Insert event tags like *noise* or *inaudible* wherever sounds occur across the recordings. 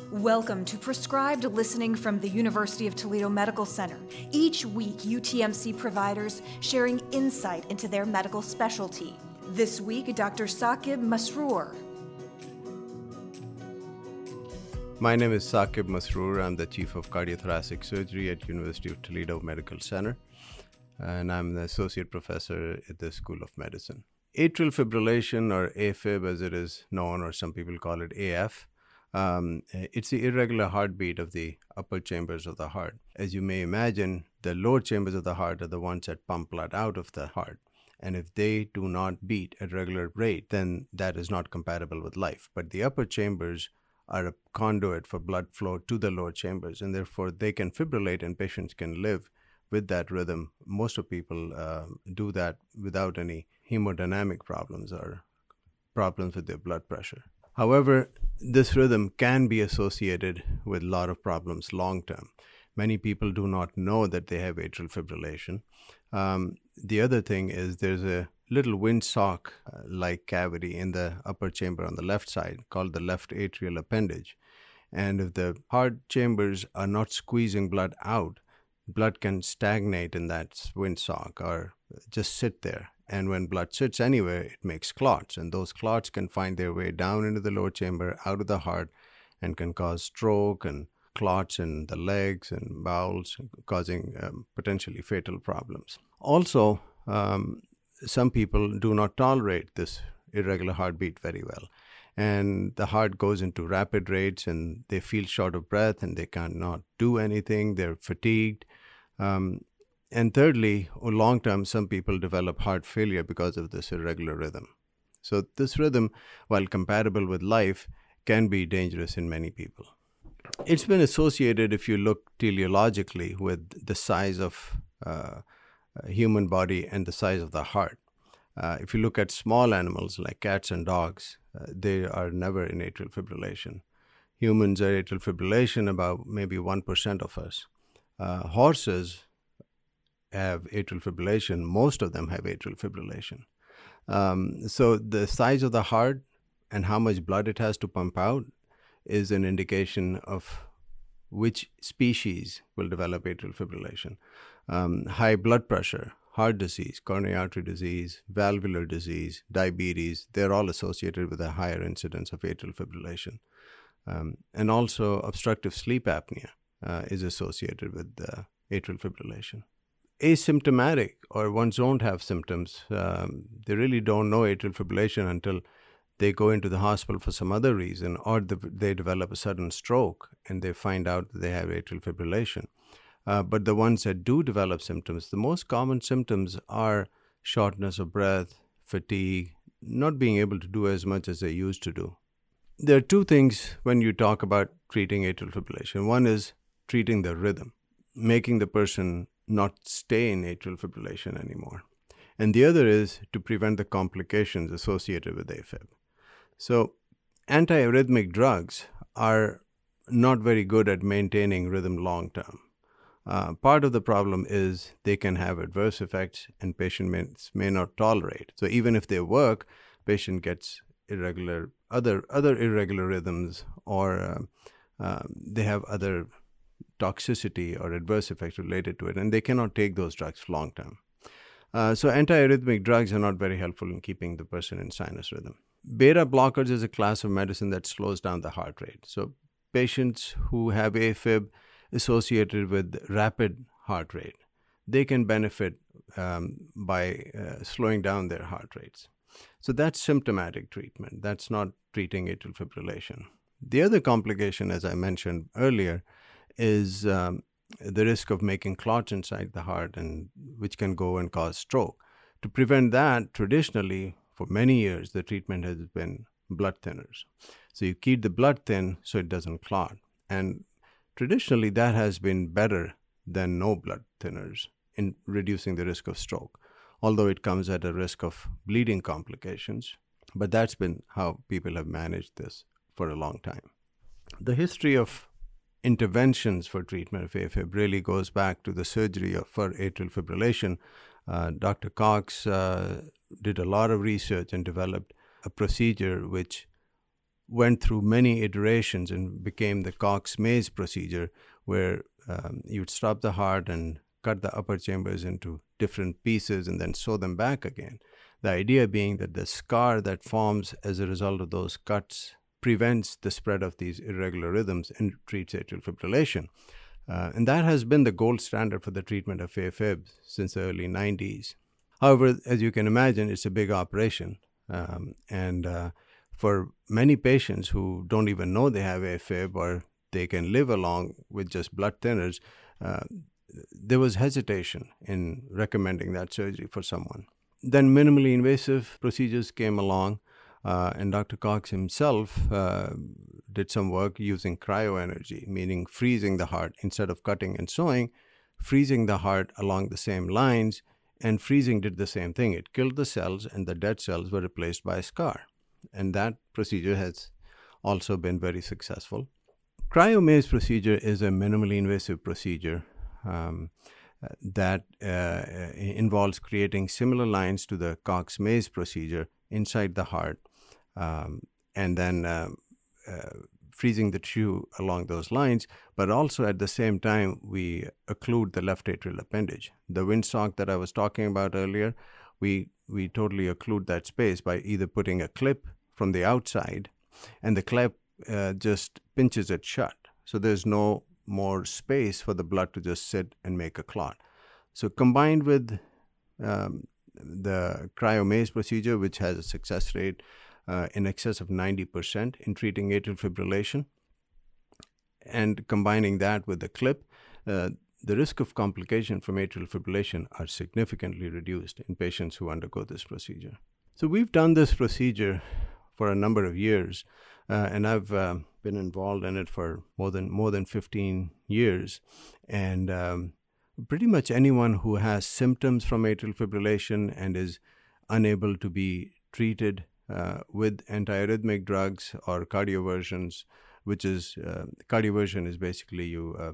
Welcome to Prescribed Listening from the University of Toledo Medical Center. Each week, UTMC providers sharing insight into their medical specialty. This week, Dr. Saqib Masroor. My name is Saqib Masroor. I'm the Chief of Cardiothoracic Surgery at University of Toledo Medical Center, and I'm the Associate Professor at the School of Medicine. Atrial fibrillation, or AFib as it is known, or some people call it AF, um, it's the irregular heartbeat of the upper chambers of the heart. As you may imagine, the lower chambers of the heart are the ones that pump blood out of the heart. And if they do not beat at regular rate, then that is not compatible with life. But the upper chambers are a conduit for blood flow to the lower chambers, and therefore they can fibrillate and patients can live with that rhythm. Most of people uh, do that without any hemodynamic problems or problems with their blood pressure. However, this rhythm can be associated with a lot of problems long term. Many people do not know that they have atrial fibrillation. Um, the other thing is there's a little windsock like cavity in the upper chamber on the left side called the left atrial appendage. And if the heart chambers are not squeezing blood out, blood can stagnate in that windsock or just sit there and when blood sits anywhere, it makes clots. And those clots can find their way down into the lower chamber, out of the heart, and can cause stroke and clots in the legs and bowels, causing um, potentially fatal problems. Also, um, some people do not tolerate this irregular heartbeat very well. And the heart goes into rapid rates and they feel short of breath and they cannot do anything. They're fatigued. Um, and thirdly, long term, some people develop heart failure because of this irregular rhythm. So, this rhythm, while compatible with life, can be dangerous in many people. It's been associated, if you look teleologically, with the size of uh, human body and the size of the heart. Uh, if you look at small animals like cats and dogs, uh, they are never in atrial fibrillation. Humans are atrial fibrillation about maybe 1% of us. Uh, horses have atrial fibrillation, most of them have atrial fibrillation. Um, so the size of the heart and how much blood it has to pump out is an indication of which species will develop atrial fibrillation. Um, high blood pressure, heart disease, coronary artery disease, valvular disease, diabetes, they're all associated with a higher incidence of atrial fibrillation. Um, and also, obstructive sleep apnea uh, is associated with uh, atrial fibrillation asymptomatic or ones don't have symptoms. Um, they really don't know atrial fibrillation until they go into the hospital for some other reason, or the, they develop a sudden stroke and they find out that they have atrial fibrillation. Uh, but the ones that do develop symptoms, the most common symptoms are shortness of breath, fatigue, not being able to do as much as they used to do. There are two things when you talk about treating atrial fibrillation. One is treating the rhythm, making the person not stay in atrial fibrillation anymore. And the other is to prevent the complications associated with AFib. So, antiarrhythmic drugs are not very good at maintaining rhythm long term. Uh, part of the problem is they can have adverse effects and patients may, may not tolerate. So even if they work, patient gets irregular other other irregular rhythms or uh, uh, they have other toxicity or adverse effects related to it, and they cannot take those drugs long term. Uh, so, antiarrhythmic drugs are not very helpful in keeping the person in sinus rhythm. Beta blockers is a class of medicine that slows down the heart rate. So, patients who have AFib associated with rapid heart rate, they can benefit um, by uh, slowing down their heart rates. So, that's symptomatic treatment. That's not treating atrial fibrillation. The other complication, as I mentioned earlier, is um, the risk of making clots inside the heart, and which can go and cause stroke. To prevent that, traditionally, for many years, the treatment has been blood thinners. So you keep the blood thin so it doesn't clot. And traditionally, that has been better than no blood thinners in reducing the risk of stroke, although it comes at a risk of bleeding complications. But that's been how people have managed this for a long time. The history of interventions for treatment of AFib really goes back to the surgery for atrial fibrillation. Uh, Dr. Cox uh, did a lot of research and developed a procedure which went through many iterations and became the Cox Maze procedure, where um, you'd stop the heart and cut the upper chambers into different pieces and then sew them back again. The idea being that the scar that forms as a result of those cuts prevents the spread of these irregular rhythms and treats atrial fibrillation. Uh, and that has been the gold standard for the treatment of AFib since the early 90s. However, as you can imagine, it's a big operation. Um, and uh, for many patients who don't even know they have AFib or they can live along with just blood thinners, uh, there was hesitation in recommending that surgery for someone. Then minimally invasive procedures came along, and Dr. Cox himself uh, did some work using cryoenergy, meaning freezing the heart instead of cutting and sewing, freezing the heart along the same lines. And freezing did the same thing. It killed the cells, and the dead cells were replaced by a scar. And that procedure has also been very successful. Cryomaze procedure is a minimally invasive procedure um, that uh, involves creating similar lines to the Cox Maze procedure inside the heart, um, and then uh, uh, freezing the tissue along those lines. But also at the same time, we occlude the left atrial appendage. The windsock that I was talking about earlier, we we totally occlude that space by either putting a clip from the outside, and the clip uh, just pinches it shut. So there's no more space for the blood to just sit and make a clot. So, combined with um, the cryomaze procedure, which has a success rate uh, in excess of 90% in treating atrial fibrillation, and combining that with the clip, uh, the risk of complication from atrial fibrillation are significantly reduced in patients who undergo this procedure. So, we've done this procedure for a number of years, uh, and I've uh, been involved in it for more than more than 15 years, and um, pretty much anyone who has symptoms from atrial fibrillation and is unable to be treated uh, with antiarrhythmic drugs or cardioversions, which is uh, cardioversion is basically you. Uh,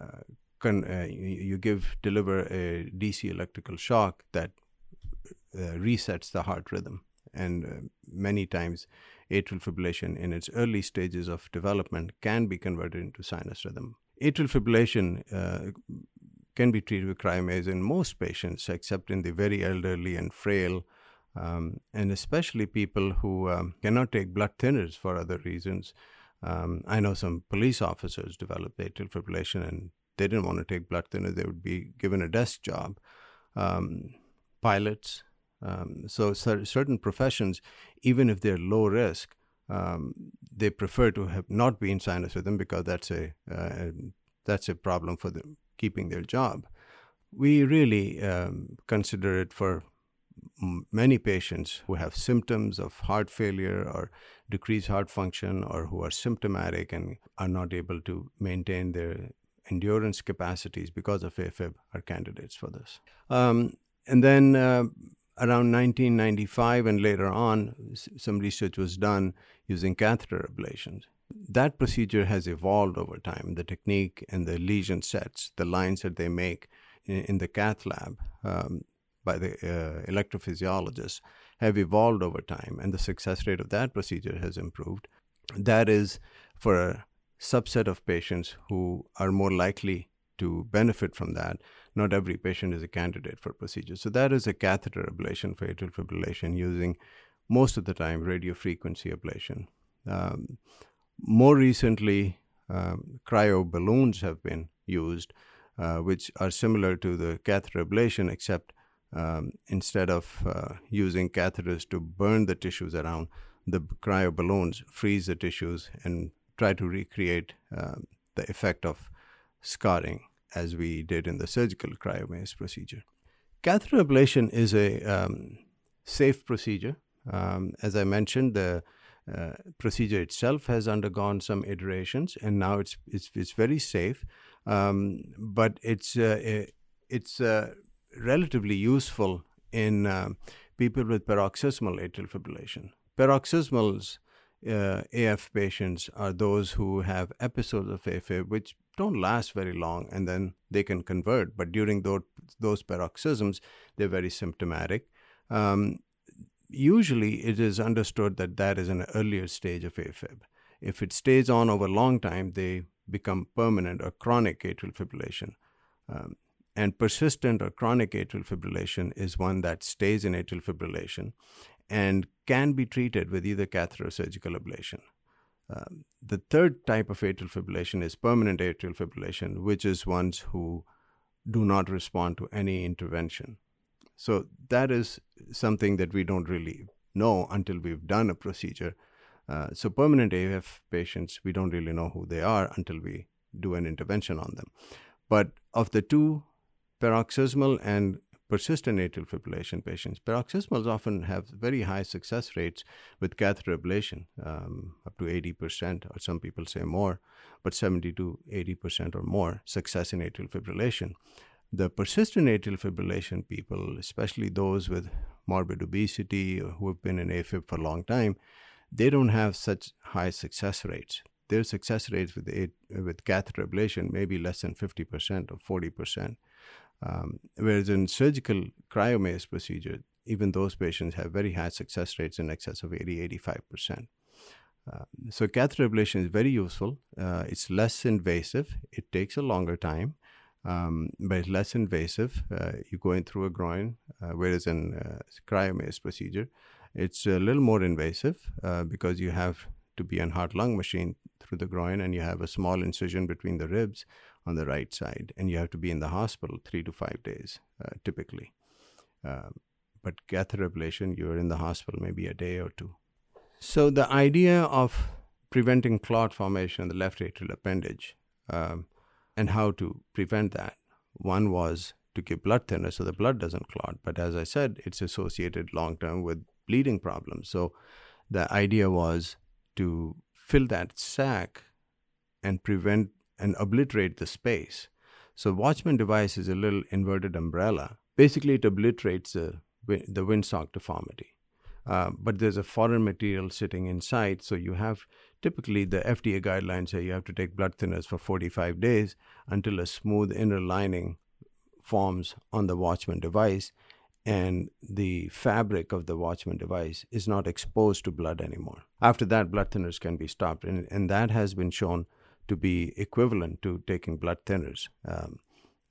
uh uh, you, give deliver a DC electrical shock that resets the heart rhythm and many times atrial fibrillation in its early stages of development can be converted into sinus rhythm. Atrial fibrillation can be treated with cryomaze in most patients, except in the very elderly and frail, um, and especially people who um, cannot take blood thinners for other reasons. Um, I know some police officers developed atrial fibrillation and they didn't want to take blood thinners, they would be given a desk job. Um, pilots, um, so certain professions, even if they're low risk, um, they prefer to have not be in sinus rhythm because that's a uh, that's a problem for them keeping their job. We really consider it for many patients who have symptoms of heart failure or decreased heart function or who are symptomatic and are not able to maintain their endurance capacities because of AFib are candidates for this. Um, and then uh, around 1995 and later on, some research was done using catheter ablations. That procedure has evolved over time. The technique and the lesion sets, the lines that they make in, in the cath lab um, by the uh, electrophysiologists, have evolved over time, and the success rate of that procedure has improved. That is for a subset of patients who are more likely to benefit from that not every patient is a candidate for procedure. So that is a catheter ablation for atrial fibrillation using most of the time radio frequency ablation. Um, more recently, um, cryo balloons have been used, uh, which are similar to the catheter ablation, except um, instead of uh, using catheters to burn the tissues around, the cryo balloons freeze the tissues and try to recreate uh, the effect of scarring as we did in the surgical cryomaze procedure. Catheter ablation is a um, safe procedure. Um, as I mentioned, the uh, procedure itself has undergone some iterations, and now it's it's, it's very safe. Um, but it's uh, it's uh, relatively useful in uh, people with paroxysmal atrial fibrillation. Paroxysmals uh, AF patients are those who have episodes of AFib which don't last very long and then they can convert. But during those, those paroxysms, they're very symptomatic. Um, usually it is understood that that is an earlier stage of AFib. If it stays on over a long time, they become permanent or chronic atrial fibrillation. Um, and persistent or chronic atrial fibrillation is one that stays in atrial fibrillation and can be treated with either catheter or surgical ablation. Um, the third type of atrial fibrillation is permanent atrial fibrillation, which is ones who do not respond to any intervention. So that is something that we don't really know until we've done a procedure. Uh, so permanent AF patients, we don't really know who they are until we do an intervention on them. But of the two, paroxysmal and persistent atrial fibrillation patients, paroxysmals often have very high success rates with catheter ablation, um, up to 80%, or some people say more, but 70 to 80% or more success in atrial fibrillation. The persistent atrial fibrillation people, especially those with morbid obesity or who have been in AFib for a long time, they don't have such high success rates. Their success rates with, with catheter ablation may be less than 50% or 40%. Um, whereas in surgical cryomaze procedure, even those patients have very high success rates in excess of 80 85%. Uh, so catheter ablation is very useful. Uh, it's less invasive. It takes a longer time, um, but it's less invasive. Uh, you're going through a groin, uh, whereas in uh, cryomaze procedure, it's a little more invasive uh, because you have to be on heart lung machine through the groin and you have a small incision between the ribs on the right side and you have to be in the hospital three to five days uh, typically. Uh, but catheter ablation you're in the hospital maybe a day or two. So the idea of preventing clot formation in the left atrial appendage um, and how to prevent that one was to give blood thinner so the blood doesn't clot. But as i said it's associated long term with bleeding problems. So the idea was to fill that sac and prevent and obliterate the space. So Watchman device is a little inverted umbrella. Basically, it obliterates the, the windsock deformity. Uh, but there's a foreign material sitting inside, so you have typically the FDA guidelines say you have to take blood thinners for 45 days until a smooth inner lining forms on the Watchman device, and the fabric of the Watchman device is not exposed to blood anymore. After that, blood thinners can be stopped, and, and that has been shown to be equivalent to taking blood thinners. Um,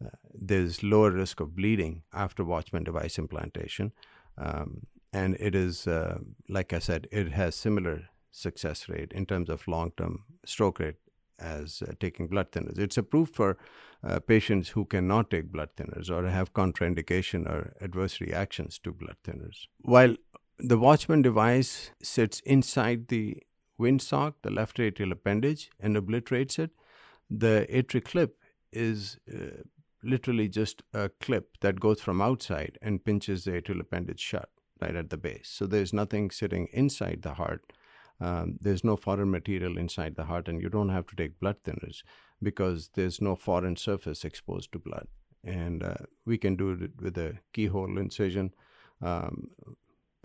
uh, there's lower risk of bleeding after Watchman device implantation, um, and it is, uh, like I said, it has similar success rate in terms of long-term stroke rate as uh, taking blood thinners. It's approved for uh, patients who cannot take blood thinners or have contraindication or adverse reactions to blood thinners. While the Watchman device sits inside the windsock, the left atrial appendage, and obliterates it. The atrial clip is uh, literally just a clip that goes from outside and pinches the atrial appendage shut right at the base. So there's nothing sitting inside the heart. Um, there's no foreign material inside the heart, and you don't have to take blood thinners because there's no foreign surface exposed to blood. And uh, we can do it with a keyhole incision. Um,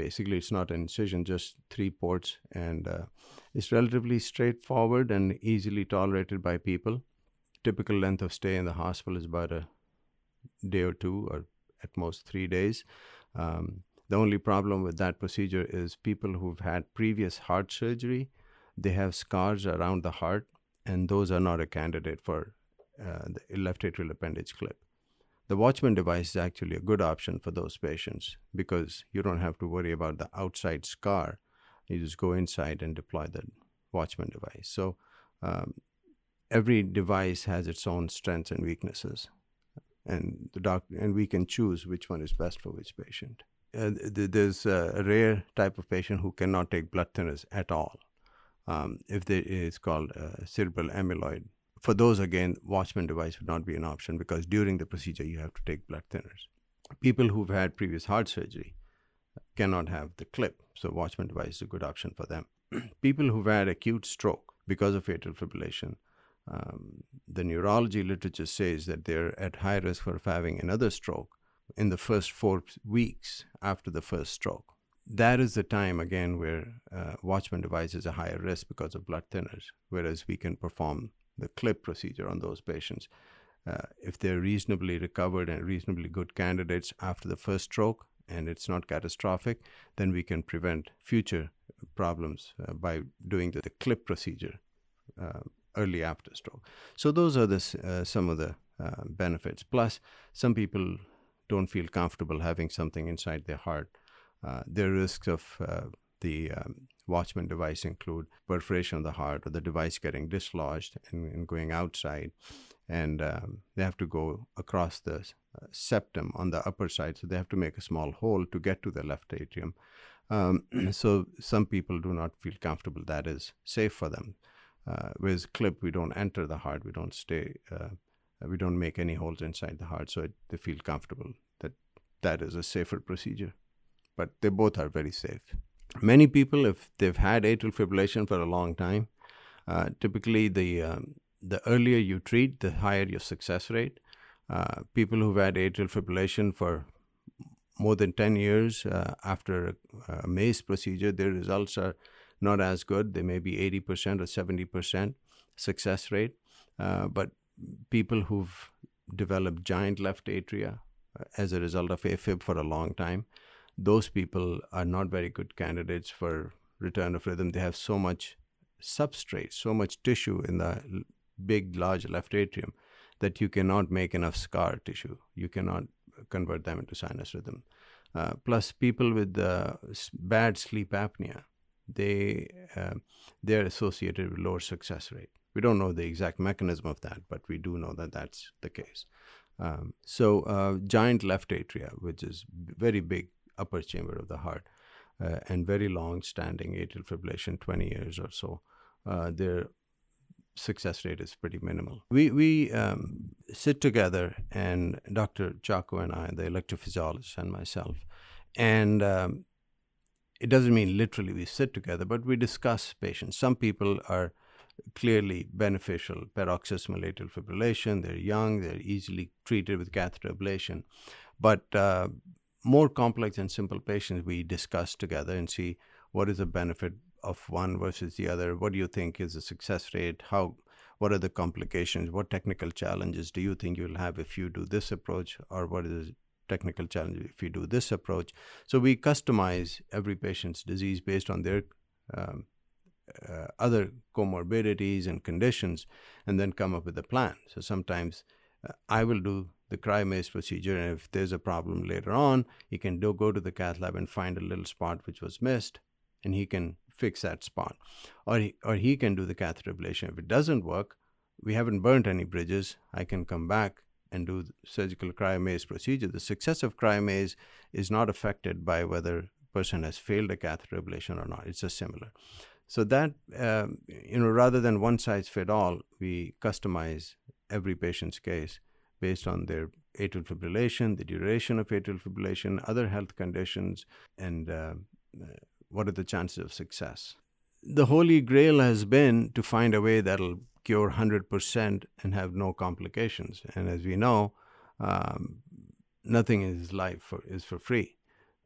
basically it's not an incision just three ports and uh, it's relatively straightforward and easily tolerated by people. Typical length of stay in the hospital is about a day or two or at most three days. Um, the only problem with that procedure is people who've had previous heart surgery they have scars around the heart and those are not a candidate for uh, the left atrial appendage clip the Watchman device is actually a good option for those patients because you don't have to worry about the outside scar. You just go inside and deploy the Watchman device. So um, every device has its own strengths and weaknesses, and the doc and we can choose which one is best for which patient. Uh, th- there's a rare type of patient who cannot take blood thinners at all. Um, if is called uh, cerebral amyloid for those, again, Watchman device would not be an option because during the procedure you have to take blood thinners. People who've had previous heart surgery cannot have the clip, so Watchman device is a good option for them. *clears throat* People who've had acute stroke because of atrial fibrillation, um, the neurology literature says that they're at high risk for having another stroke in the first four weeks after the first stroke. That is the time again where uh, Watchman device is a higher risk because of blood thinners, whereas we can perform the clip procedure on those patients. Uh, if they're reasonably recovered and reasonably good candidates after the first stroke and it's not catastrophic, then we can prevent future problems uh, by doing the, the clip procedure uh, early after stroke. So those are the, uh, some of the uh, benefits. Plus, some people don't feel comfortable having something inside their heart. Uh, their risks of uh, the um, Watchman device include perforation of the heart or the device getting dislodged and, and going outside. And um, they have to go across the uh, septum on the upper side. So they have to make a small hole to get to the left atrium. Um, *clears throat* so some people do not feel comfortable that is safe for them. Uh, whereas clip, we don't enter the heart, we don't stay, uh, we don't make any holes inside the heart, so it, they feel comfortable that that is a safer procedure. But they both are very safe. Many people, if they've had atrial fibrillation for a long time, uh, typically the um, the earlier you treat, the higher your success rate. Uh, people who've had atrial fibrillation for more than 10 years uh, after a, a Maze procedure, their results are not as good. They may be 80% or 70% success rate. Uh, but people who've developed giant left atria uh, as a result of AFib for a long time, those people are not very good candidates for return of rhythm. They have so much substrate, so much tissue in the big, large left atrium that you cannot make enough scar tissue. You cannot convert them into sinus rhythm. Uh, plus, people with uh, bad sleep apnea, they uh, they're associated with lower success rate. We don't know the exact mechanism of that, but we do know that that's the case. Um, so, uh, giant left atria, which is very big upper chamber of the heart, uh, and very long-standing atrial fibrillation, 20 years or so, uh, their success rate is pretty minimal. We we um, sit together, and Dr. Chaco and I, the electrophysiologist, and myself, and um, it doesn't mean literally we sit together, but we discuss patients. Some people are clearly beneficial paroxysmal atrial fibrillation. They're young, they're easily treated with catheter ablation. But uh, more complex and simple patients, we discuss together and see what is the benefit of one versus the other. What do you think is the success rate? How what are the complications? What technical challenges do you think you'll have if you do this approach, or what is the technical challenge if you do this approach? So we customize every patient's disease based on their um, uh, other comorbidities and conditions, and then come up with a plan. So sometimes uh, I will do the cryomaze procedure, and if there's a problem later on, he can do, go to the cath lab and find a little spot which was missed, and he can fix that spot. Or he, or he can do the catheter ablation. If it doesn't work, we haven't burnt any bridges. I can come back and do surgical cryomaze procedure. The success of cryomaze is not affected by whether person has failed a catheter ablation or not. It's just similar. So that um, you know, rather than one size fit all, we customize every patient's case based on their atrial fibrillation, the duration of atrial fibrillation, other health conditions, and uh, what are the chances of success. The holy grail has been to find a way that'll cure 100% and have no complications. And as we know, um, nothing in life for, is for free.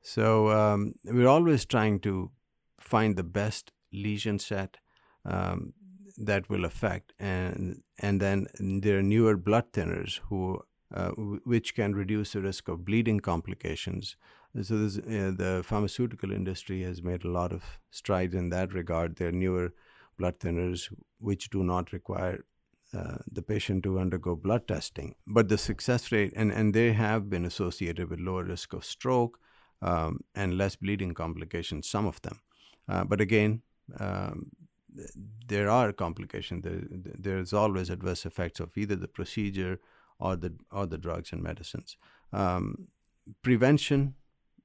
So um, we're always trying to find the best lesion set um, that will affect, and and then there are newer blood thinners who uh, which can reduce the risk of bleeding complications. So this, uh, the pharmaceutical industry has made a lot of strides in that regard. There are newer blood thinners which do not require uh, the patient to undergo blood testing. But the success rate, and, and they have been associated with lower risk of stroke um, and less bleeding complications, some of them. Uh, but again, um, there are complications. There, there's always adverse effects of either the procedure or the or the drugs and medicines. Um, prevention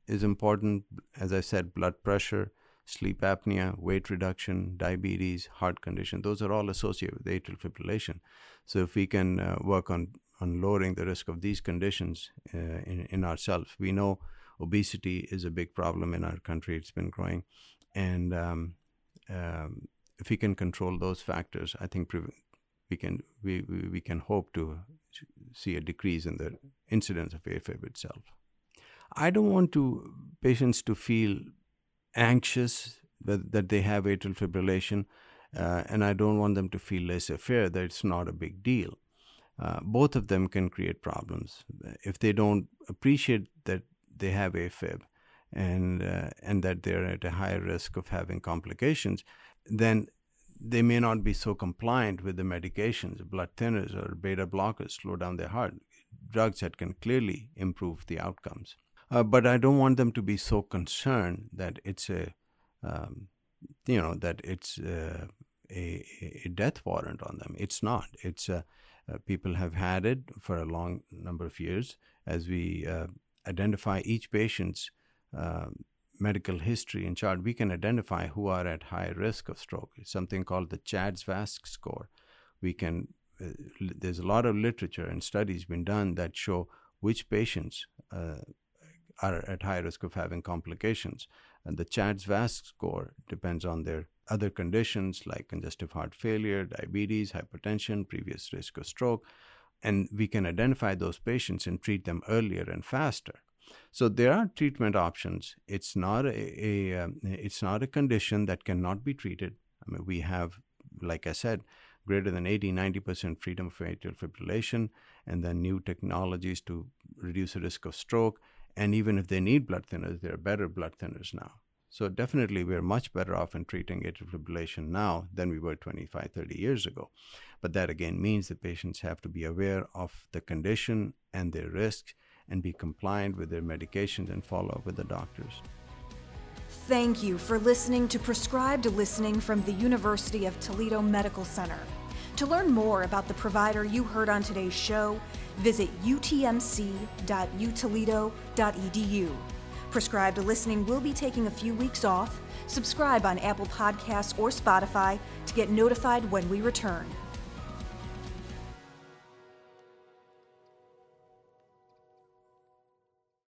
is important. As I said, blood pressure, sleep apnea, weight reduction, diabetes, heart condition. Those are all associated with atrial fibrillation. So if we can uh, work on on lowering the risk of these conditions uh, in, in ourselves, we know obesity is a big problem in our country. It's been growing, and um, um, if we can control those factors, I think we can we, we, we can hope to see a decrease in the incidence of AFib itself. I don't want to patients to feel anxious that, that they have atrial fibrillation, uh, and I don't want them to feel laissez-faire that it's not a big deal. Uh, both of them can create problems if they don't appreciate that they have AFib and uh, and that they're at a higher risk of having complications, then they may not be so compliant with the medications, blood thinners or beta blockers slow down their heart, drugs that can clearly improve the outcomes. Uh, but I don't want them to be so concerned that it's a, um, you know, that it's uh, a, a, death warrant on them. It's not. It's uh, uh, people have had it for a long number of years. As we uh, identify each patient's um, medical history and chart, we can identify who are at high risk of stroke. It's something called the CHADS-VASc score. We can uh, there's a lot of literature and studies been done that show which patients uh, are at high risk of having complications. And the CHADS-VASc score depends on their other conditions like congestive heart failure, diabetes, hypertension, previous risk of stroke, and we can identify those patients and treat them earlier and faster. So there are treatment options. It's not a, a um, it's not a condition that cannot be treated. I mean, we have, like I said, greater than 80, 90% freedom of atrial fibrillation, and then new technologies to reduce the risk of stroke. And even if they need blood thinners, there are better blood thinners now. So definitely we're much better off in treating atrial fibrillation now than we were 25, 30 years ago. But that again means that patients have to be aware of the condition and their risks and be compliant with their medications and follow up with the doctors. Thank you for listening to Prescribed Listening from the University of Toledo Medical Center. To learn more about the provider you heard on today's show, visit utmc.utoledo.edu. Prescribed Listening will be taking a few weeks off. Subscribe on Apple Podcasts or Spotify to get notified when we return.